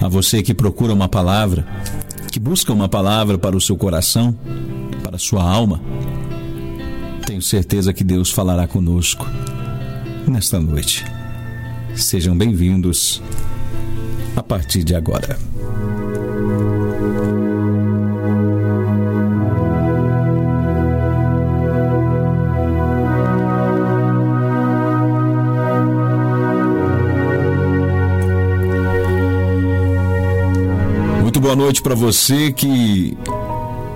A você que procura uma palavra, que busca uma palavra para o seu coração, para a sua alma, tenho certeza que Deus falará conosco nesta noite. Sejam bem-vindos a partir de agora. Para você que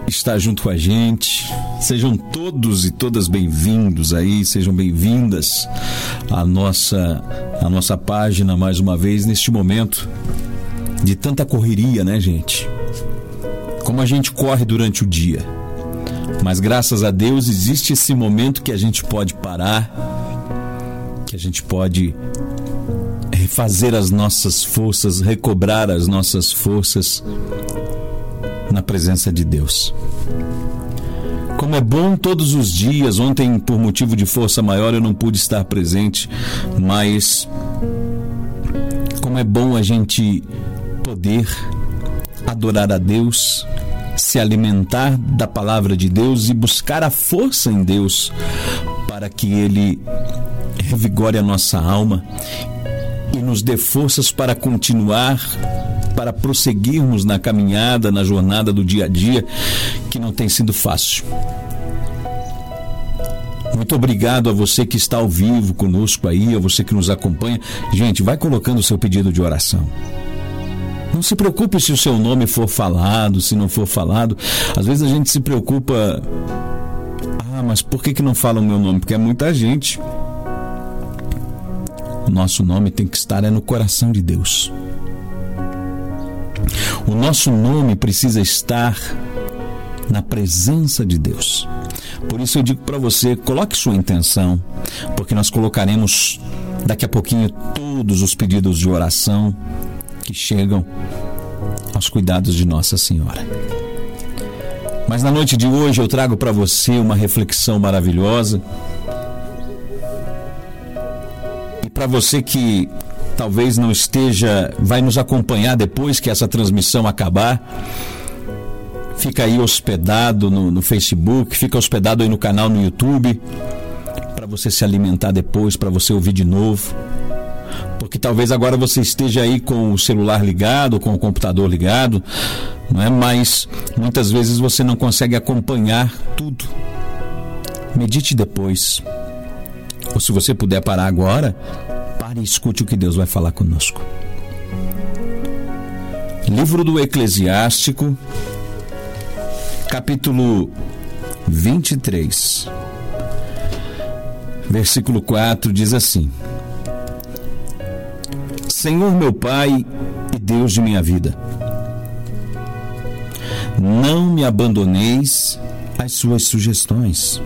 está junto com a gente. Sejam todos e todas bem-vindos aí, sejam bem-vindas à nossa à nossa página mais uma vez neste momento de tanta correria, né, gente? Como a gente corre durante o dia. Mas graças a Deus existe esse momento que a gente pode parar, que a gente pode refazer as nossas forças, recobrar as nossas forças na presença de Deus. Como é bom todos os dias. Ontem, por motivo de força maior, eu não pude estar presente, mas como é bom a gente poder adorar a Deus, se alimentar da palavra de Deus e buscar a força em Deus para que Ele revigore a nossa alma e nos dê forças para continuar para prosseguirmos na caminhada, na jornada do dia a dia, que não tem sido fácil. Muito obrigado a você que está ao vivo conosco aí, a você que nos acompanha. Gente, vai colocando o seu pedido de oração. Não se preocupe se o seu nome for falado, se não for falado. Às vezes a gente se preocupa. Ah, mas por que, que não fala o meu nome? Porque é muita gente. O nosso nome tem que estar é no coração de Deus. O nosso nome precisa estar na presença de Deus. Por isso eu digo para você, coloque sua intenção, porque nós colocaremos daqui a pouquinho todos os pedidos de oração que chegam aos cuidados de Nossa Senhora. Mas na noite de hoje eu trago para você uma reflexão maravilhosa. E para você que talvez não esteja, vai nos acompanhar depois que essa transmissão acabar. Fica aí hospedado no, no Facebook, fica hospedado aí no canal no YouTube, para você se alimentar depois, para você ouvir de novo. Porque talvez agora você esteja aí com o celular ligado, com o computador ligado, não é? Mas muitas vezes você não consegue acompanhar tudo. Medite depois. Ou se você puder parar agora, Pare e escute o que Deus vai falar conosco. Livro do Eclesiástico, capítulo 23, versículo 4 diz assim: Senhor meu Pai e Deus de minha vida, não me abandoneis às suas sugestões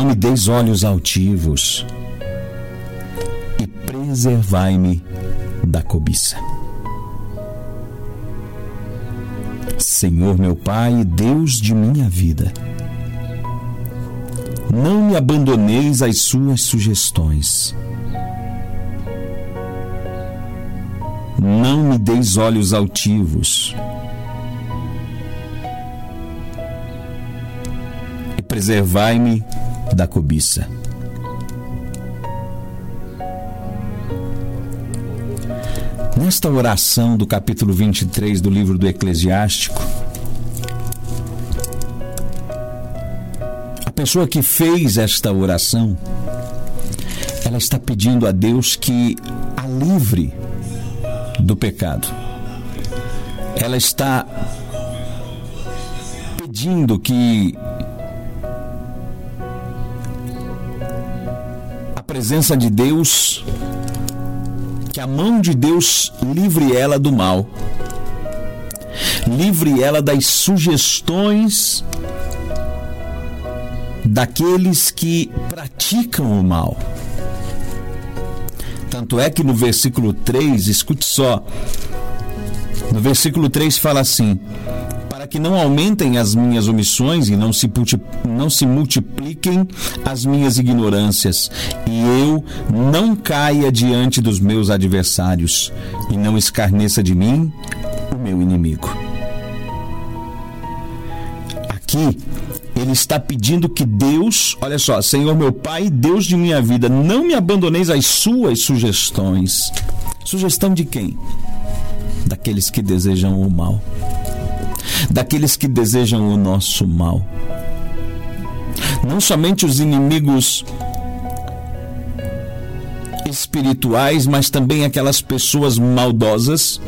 não me deis olhos altivos e preservai-me da cobiça. Senhor meu Pai, Deus de minha vida, não me abandoneis às suas sugestões. Não me deis olhos altivos e preservai-me da cobiça. Nesta oração do capítulo 23 do livro do Eclesiástico, a pessoa que fez esta oração, ela está pedindo a Deus que a livre do pecado. Ela está pedindo que presença de Deus, que a mão de Deus livre ela do mal, livre ela das sugestões daqueles que praticam o mal. Tanto é que no versículo 3, escute só, no versículo 3 fala assim: que não aumentem as minhas omissões e não se, não se multipliquem as minhas ignorâncias, e eu não caia diante dos meus adversários, e não escarneça de mim o meu inimigo. Aqui, ele está pedindo que Deus, olha só, Senhor meu Pai, Deus de minha vida, não me abandoneis as suas sugestões. Sugestão de quem? Daqueles que desejam o mal. Daqueles que desejam o nosso mal. Não somente os inimigos espirituais, mas também aquelas pessoas maldosas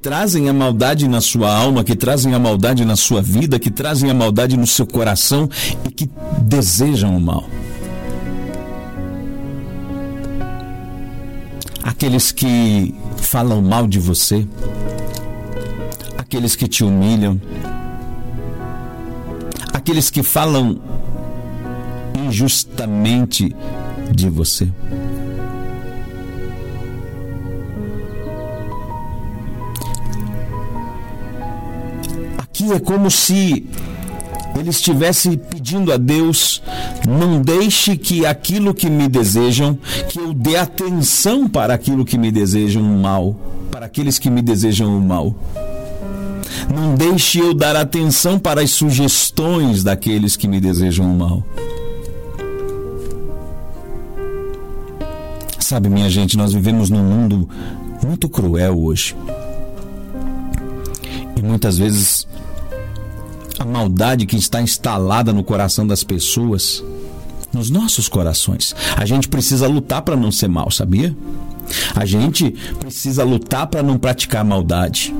trazem a maldade na sua alma, que trazem a maldade na sua vida, que trazem a maldade no seu coração e que desejam o mal. Aqueles que falam mal de você, aqueles que te humilham, aqueles que falam injustamente de você. é como se ele estivesse pedindo a Deus: não deixe que aquilo que me desejam, que eu dê atenção para aquilo que me desejam o mal, para aqueles que me desejam o mal. Não deixe eu dar atenção para as sugestões daqueles que me desejam o mal. Sabe, minha gente, nós vivemos num mundo muito cruel hoje. E muitas vezes a maldade que está instalada no coração das pessoas, nos nossos corações. A gente precisa lutar para não ser mal, sabia? A gente precisa lutar para não praticar maldade,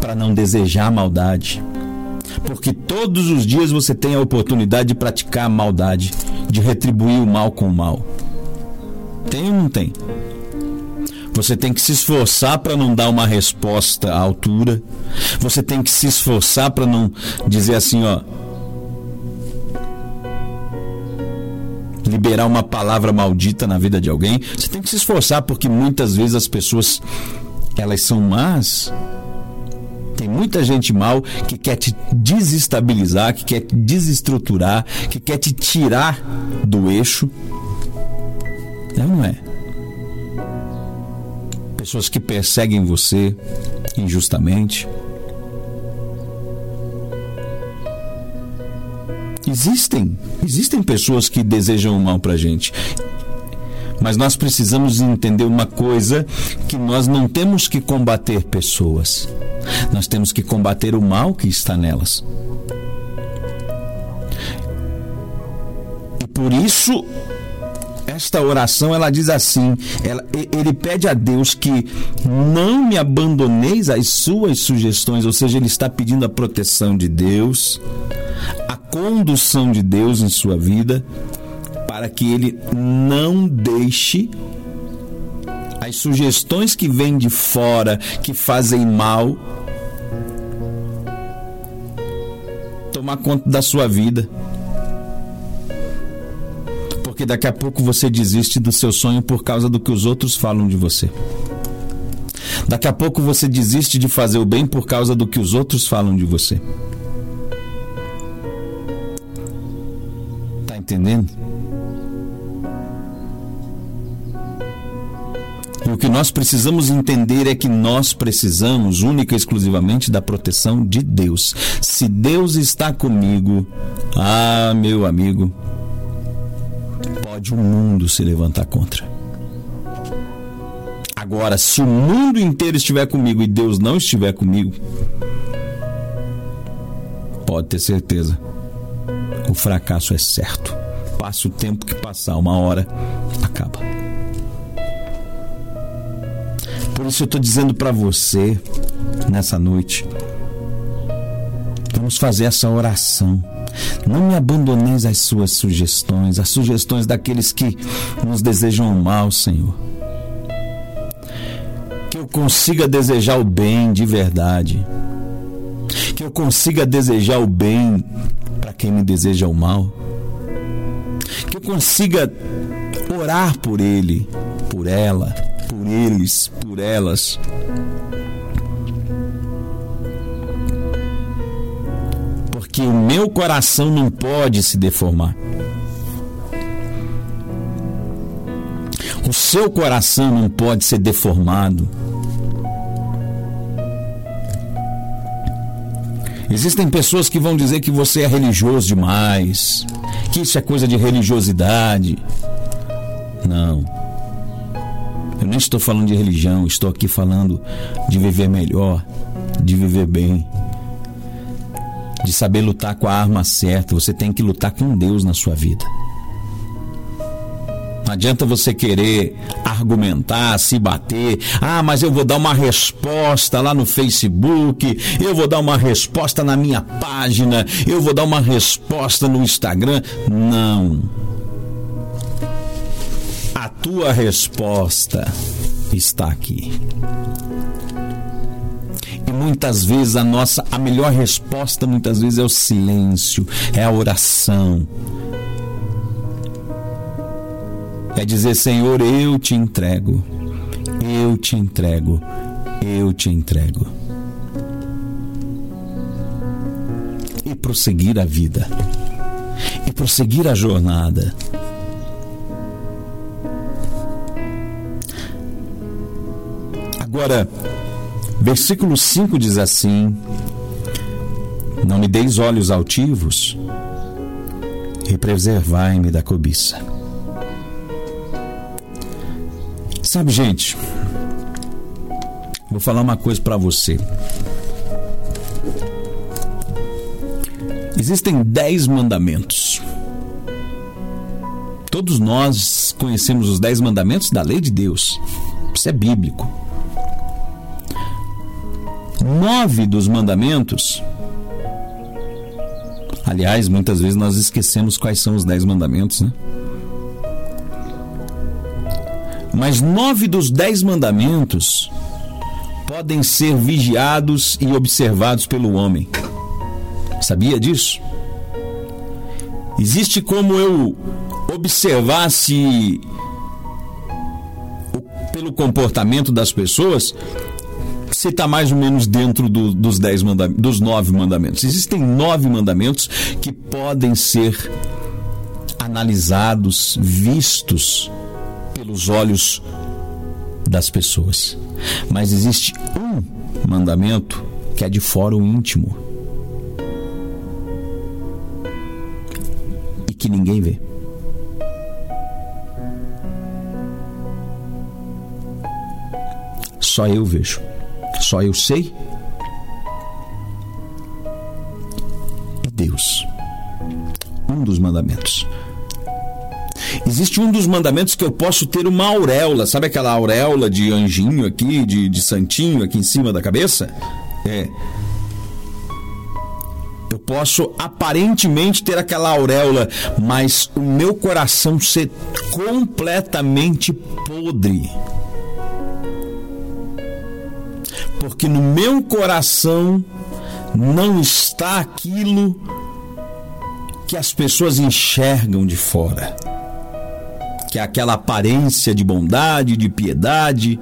para não desejar maldade. Porque todos os dias você tem a oportunidade de praticar a maldade, de retribuir o mal com o mal. Tem ou não tem? Você tem que se esforçar para não dar uma resposta à altura. Você tem que se esforçar para não dizer assim, ó. Liberar uma palavra maldita na vida de alguém. Você tem que se esforçar porque muitas vezes as pessoas elas são más. Tem muita gente mal que quer te desestabilizar, que quer te desestruturar, que quer te tirar do eixo. Não, não é? pessoas que perseguem você injustamente. Existem, existem pessoas que desejam mal pra gente. Mas nós precisamos entender uma coisa: que nós não temos que combater pessoas, nós temos que combater o mal que está nelas. E por isso esta oração ela diz assim: ela, ele pede a Deus que não me abandoneis as suas sugestões, ou seja, ele está pedindo a proteção de Deus, a condução de Deus em sua vida, para que ele não deixe as sugestões que vêm de fora, que fazem mal, tomar conta da sua vida porque daqui a pouco você desiste do seu sonho por causa do que os outros falam de você. Daqui a pouco você desiste de fazer o bem por causa do que os outros falam de você. Tá entendendo? E o que nós precisamos entender é que nós precisamos única e exclusivamente da proteção de Deus. Se Deus está comigo, ah, meu amigo, pode o mundo se levantar contra. Agora, se o mundo inteiro estiver comigo e Deus não estiver comigo, pode ter certeza, o fracasso é certo. Passa o tempo que passar, uma hora acaba. Isso eu estou dizendo para você nessa noite, vamos fazer essa oração não me abandoneis as suas sugestões, as sugestões daqueles que nos desejam o mal, Senhor. Que eu consiga desejar o bem de verdade. Que eu consiga desejar o bem para quem me deseja o mal. Que eu consiga orar por ele, por ela, por eles, por elas Porque o meu coração não pode se deformar. O seu coração não pode ser deformado. Existem pessoas que vão dizer que você é religioso demais, que isso é coisa de religiosidade. Não. Eu nem estou falando de religião, estou aqui falando de viver melhor, de viver bem, de saber lutar com a arma certa. Você tem que lutar com Deus na sua vida. Não adianta você querer argumentar, se bater. Ah, mas eu vou dar uma resposta lá no Facebook, eu vou dar uma resposta na minha página, eu vou dar uma resposta no Instagram. Não. Tua resposta está aqui. E muitas vezes a nossa a melhor resposta muitas vezes é o silêncio, é a oração é dizer: Senhor, eu te entrego, eu te entrego, eu te entrego. E prosseguir a vida, e prosseguir a jornada. Agora, versículo 5 diz assim: Não me deis olhos altivos, e preservai-me da cobiça. Sabe, gente, vou falar uma coisa para você. Existem dez mandamentos. Todos nós conhecemos os dez mandamentos da lei de Deus. Isso é bíblico. Nove dos mandamentos. Aliás, muitas vezes nós esquecemos quais são os dez mandamentos, né? Mas nove dos dez mandamentos podem ser vigiados e observados pelo homem. Sabia disso? Existe como eu observar se pelo comportamento das pessoas se está mais ou menos dentro do, dos dez mandamentos, dos nove mandamentos. Existem nove mandamentos que podem ser analisados, vistos pelos olhos das pessoas. Mas existe um mandamento que é de fora o íntimo e que ninguém vê. Só eu vejo, só eu sei. Deus. Um dos mandamentos. Existe um dos mandamentos que eu posso ter uma auréola, sabe aquela auréola de anjinho aqui, de, de santinho aqui em cima da cabeça? É. Eu posso aparentemente ter aquela auréola, mas o meu coração ser completamente podre. Porque no meu coração não está aquilo que as pessoas enxergam de fora que é aquela aparência de bondade, de piedade.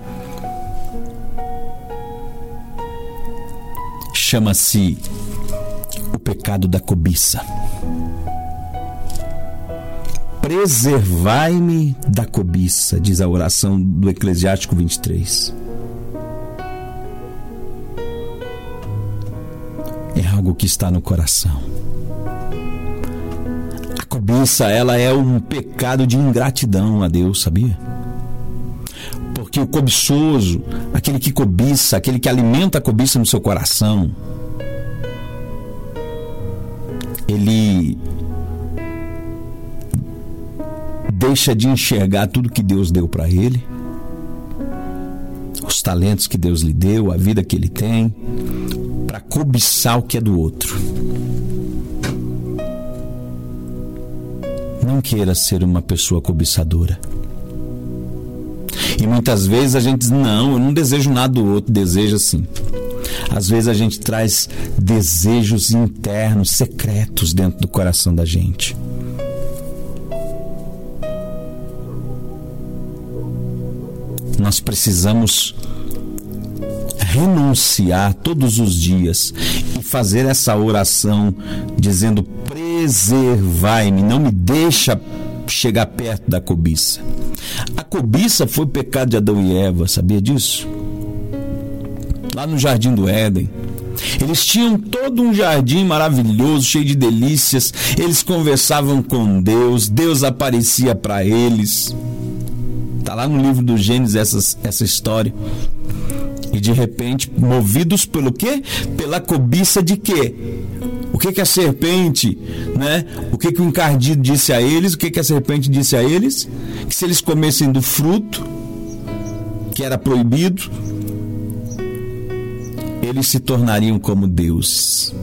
Chama-se o pecado da cobiça. Preservai-me da cobiça, diz a oração do Eclesiástico 23. Algo que está no coração cobiça, ela é um pecado de ingratidão a Deus, sabia? Porque o cobiçoso, aquele que cobiça, aquele que alimenta a cobiça no seu coração, ele deixa de enxergar tudo que Deus deu para ele, os talentos que Deus lhe deu, a vida que ele tem, para cobiçar o que é do outro. Não queira ser uma pessoa cobiçadora. E muitas vezes a gente diz: não, eu não desejo nada do outro, deseja sim. Às vezes a gente traz desejos internos, secretos dentro do coração da gente. Nós precisamos renunciar todos os dias e fazer essa oração dizendo: preservai-me, não me deixa chegar perto da cobiça. A cobiça foi o pecado de Adão e Eva, sabia disso? Lá no jardim do Éden. Eles tinham todo um jardim maravilhoso, cheio de delícias. Eles conversavam com Deus, Deus aparecia para eles. Tá lá no livro do Gênesis essa, essa história. De repente, movidos pelo quê? Pela cobiça de quê? O que que a serpente, né? O que que o encardido disse a eles? O que que a serpente disse a eles? Que se eles comessem do fruto que era proibido, eles se tornariam como Deus.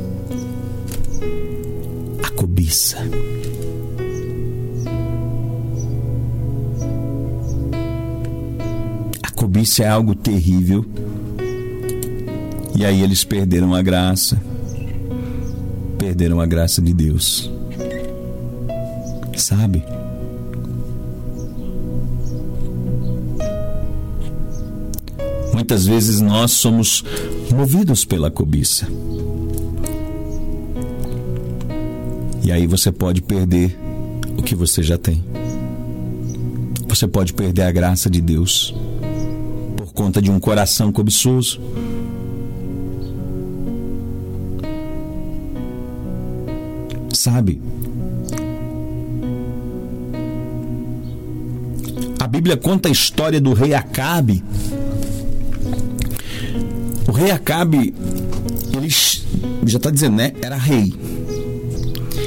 A cobiça. A cobiça é algo terrível. E aí eles perderam a graça. Perderam a graça de Deus. Sabe? Muitas vezes nós somos movidos pela cobiça. E aí você pode perder o que você já tem. Você pode perder a graça de Deus por conta de um coração cobiçoso. Sabe? A Bíblia conta a história do rei Acabe rei Acabe, ele já está dizendo, né? Era rei.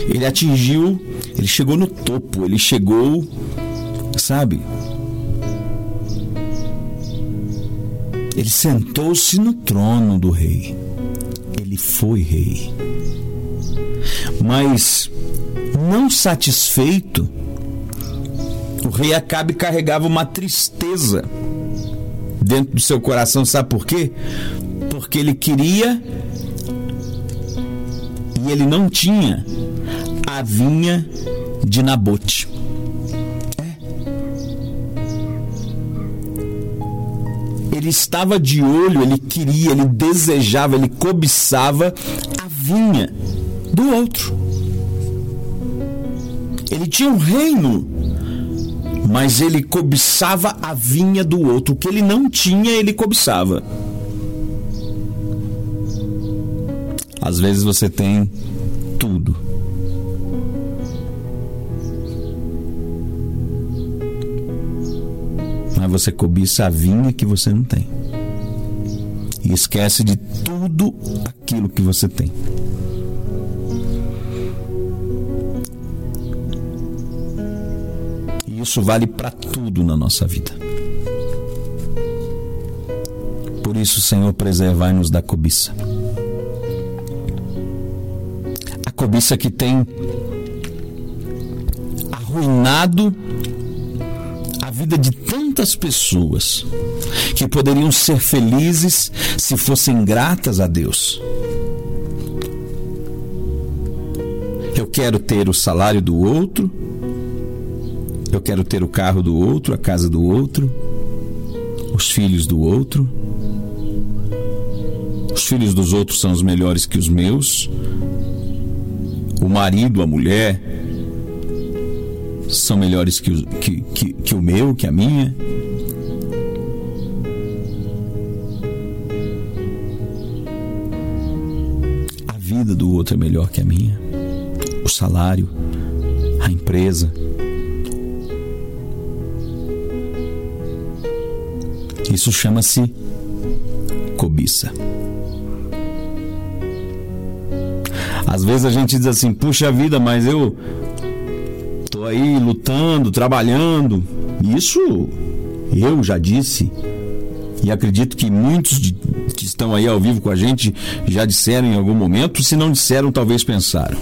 Ele atingiu, ele chegou no topo, ele chegou, sabe? Ele sentou-se no trono do rei. Ele foi rei. Mas, não satisfeito, o rei Acabe carregava uma tristeza dentro do seu coração, sabe por quê? porque ele queria e ele não tinha a vinha de Nabote. É. Ele estava de olho, ele queria, ele desejava, ele cobiçava a vinha do outro. Ele tinha um reino, mas ele cobiçava a vinha do outro. O que ele não tinha, ele cobiçava. Às vezes você tem tudo. Mas você cobiça a vinha que você não tem. E esquece de tudo aquilo que você tem. Isso vale para tudo na nossa vida. Por isso, Senhor, preservai-nos da cobiça cobiça que tem arruinado a vida de tantas pessoas que poderiam ser felizes se fossem gratas a Deus. Eu quero ter o salário do outro, quero ter o carro do outro, a casa do outro, os filhos do outro. Os filhos dos outros são os melhores que os meus o marido, a mulher, são melhores que o, que, que, que o meu, que a minha. A vida do outro é melhor que a minha. O salário, a empresa. Isso chama-se cobiça. Às vezes a gente diz assim, puxa vida, mas eu tô aí lutando, trabalhando. Isso eu já disse. E acredito que muitos de, que estão aí ao vivo com a gente já disseram em algum momento, se não disseram, talvez pensaram.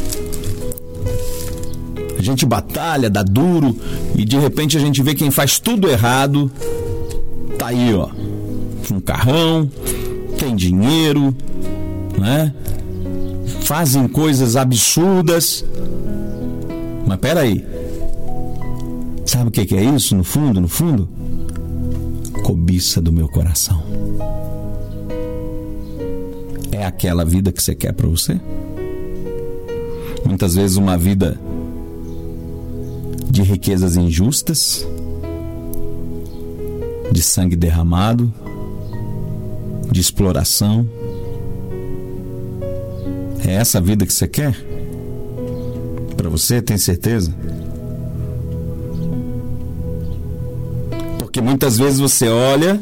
A gente batalha, dá duro e de repente a gente vê quem faz tudo errado. Tá aí, ó. Um carrão, tem dinheiro, né? fazem coisas absurdas. Mas peraí. Sabe o que é isso no fundo, no fundo? Cobiça do meu coração. É aquela vida que você quer para você? Muitas vezes uma vida de riquezas injustas, de sangue derramado, de exploração. É essa a vida que você quer? Para você, tem certeza? Porque muitas vezes você olha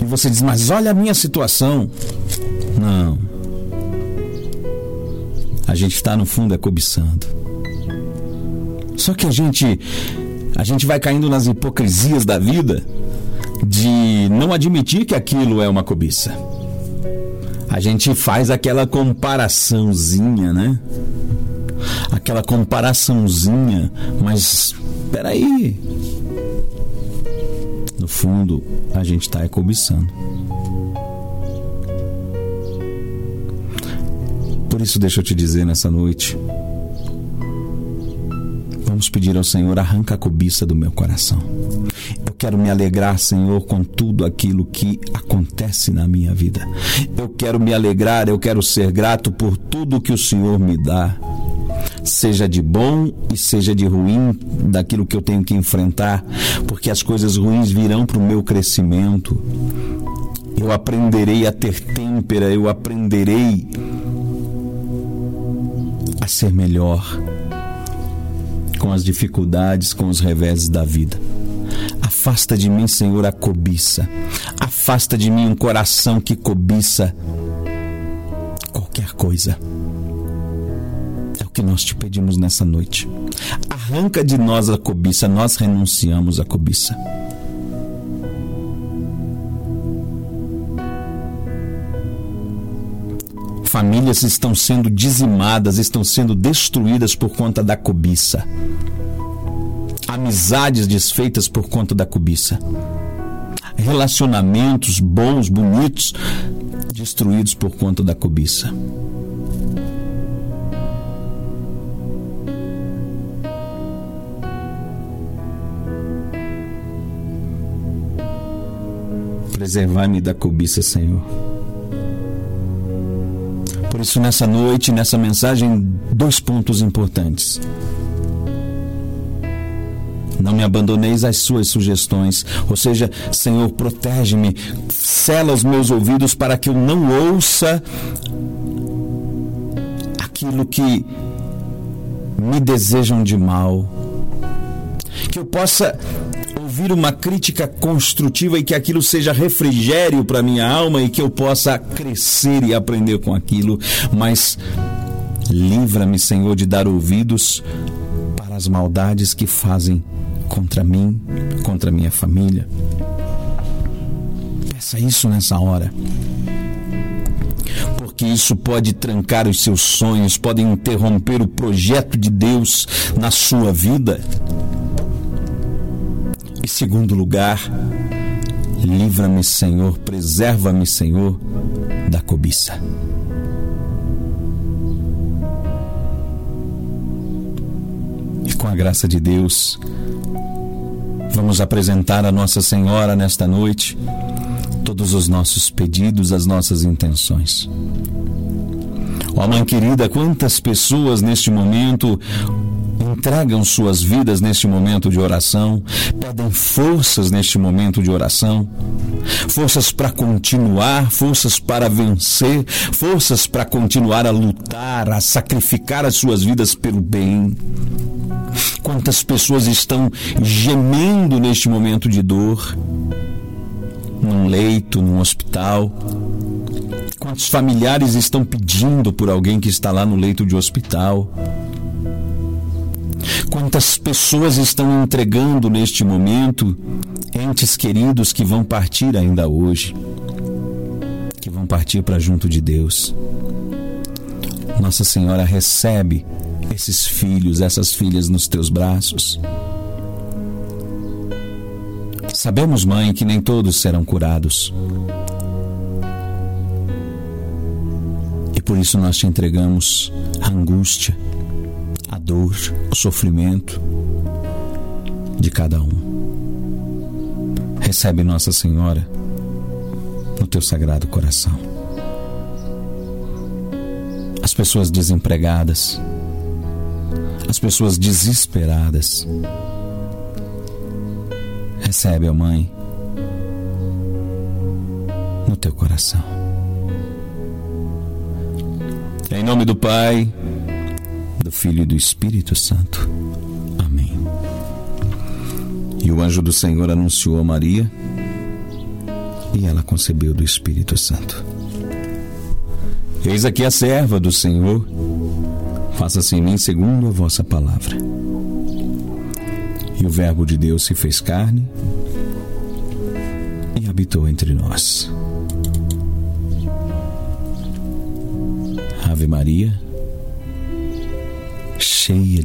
e você diz: Mas olha a minha situação. Não. A gente está no fundo é cobiçando. Só que a gente a gente vai caindo nas hipocrisias da vida de não admitir que aquilo é uma cobiça. A gente faz aquela comparaçãozinha, né? Aquela comparaçãozinha, mas peraí. No fundo, a gente está cobiçando. Por isso, deixa eu te dizer nessa noite. Vamos pedir ao Senhor, arranca a cobiça do meu coração. Eu quero me alegrar, Senhor, com tudo aquilo que acontece na minha vida. Eu quero me alegrar, eu quero ser grato por tudo que o Senhor me dá seja de bom e seja de ruim, daquilo que eu tenho que enfrentar, porque as coisas ruins virão para o meu crescimento. Eu aprenderei a ter têmpera, eu aprenderei a ser melhor com as dificuldades, com os reveses da vida. Afasta de mim, Senhor, a cobiça. Afasta de mim um coração que cobiça qualquer coisa que nós te pedimos nessa noite. Arranca de nós a cobiça, nós renunciamos à cobiça. Famílias estão sendo dizimadas, estão sendo destruídas por conta da cobiça. Amizades desfeitas por conta da cobiça. Relacionamentos bons, bonitos, destruídos por conta da cobiça. Preservar-me da cobiça, Senhor. Por isso, nessa noite, nessa mensagem, dois pontos importantes. Não me abandoneis as suas sugestões, ou seja, Senhor, protege-me, sela os meus ouvidos para que eu não ouça aquilo que me desejam de mal, que eu possa ouvir uma crítica construtiva e que aquilo seja refrigério para minha alma e que eu possa crescer e aprender com aquilo, mas livra-me, Senhor, de dar ouvidos para as maldades que fazem contra mim, contra minha família. Peça isso nessa hora. Porque isso pode trancar os seus sonhos, pode interromper o projeto de Deus na sua vida segundo lugar, livra-me, Senhor, preserva-me, Senhor, da cobiça. E com a graça de Deus, vamos apresentar a Nossa Senhora nesta noite todos os nossos pedidos, as nossas intenções. Ó oh, Mãe querida, quantas pessoas neste momento entregam suas vidas neste momento de oração, pedem forças neste momento de oração, forças para continuar, forças para vencer, forças para continuar a lutar, a sacrificar as suas vidas pelo bem. Quantas pessoas estão gemendo neste momento de dor, num leito, num hospital. Quantos familiares estão pedindo por alguém que está lá no leito de hospital? Quantas pessoas estão entregando neste momento entes queridos que vão partir ainda hoje, que vão partir para junto de Deus. Nossa Senhora recebe esses filhos, essas filhas nos teus braços. Sabemos, mãe, que nem todos serão curados. E por isso nós te entregamos a angústia, dor, o sofrimento de cada um. Recebe Nossa Senhora no teu sagrado coração. As pessoas desempregadas, as pessoas desesperadas. Recebe, ó Mãe, no teu coração. Em nome do Pai, do Filho e do Espírito Santo. Amém. E o anjo do Senhor anunciou a Maria, e ela concebeu do Espírito Santo. Eis aqui a serva do Senhor, faça-se em mim segundo a vossa palavra. E o Verbo de Deus se fez carne e habitou entre nós. Ave Maria,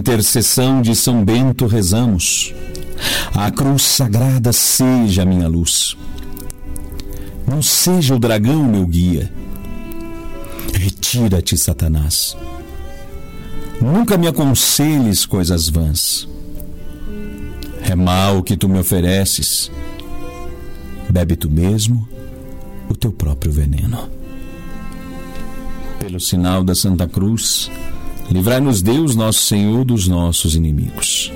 Intercessão de São Bento, rezamos. A cruz sagrada seja minha luz. Não seja o dragão meu guia. Retira-te, Satanás. Nunca me aconselhes coisas vãs. É mal o que tu me ofereces. Bebe tu mesmo o teu próprio veneno. Pelo sinal da Santa Cruz, livrai-nos Deus, nosso Senhor, dos nossos inimigos.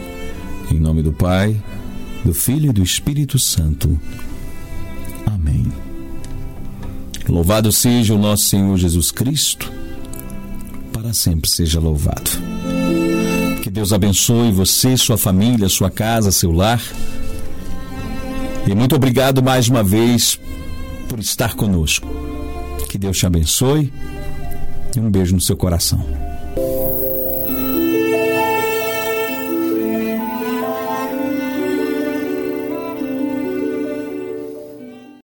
Em nome do Pai, do Filho e do Espírito Santo. Amém. Louvado seja o nosso Senhor Jesus Cristo, para sempre seja louvado. Que Deus abençoe você, sua família, sua casa, seu lar. E muito obrigado mais uma vez por estar conosco. Que Deus te abençoe e um beijo no seu coração.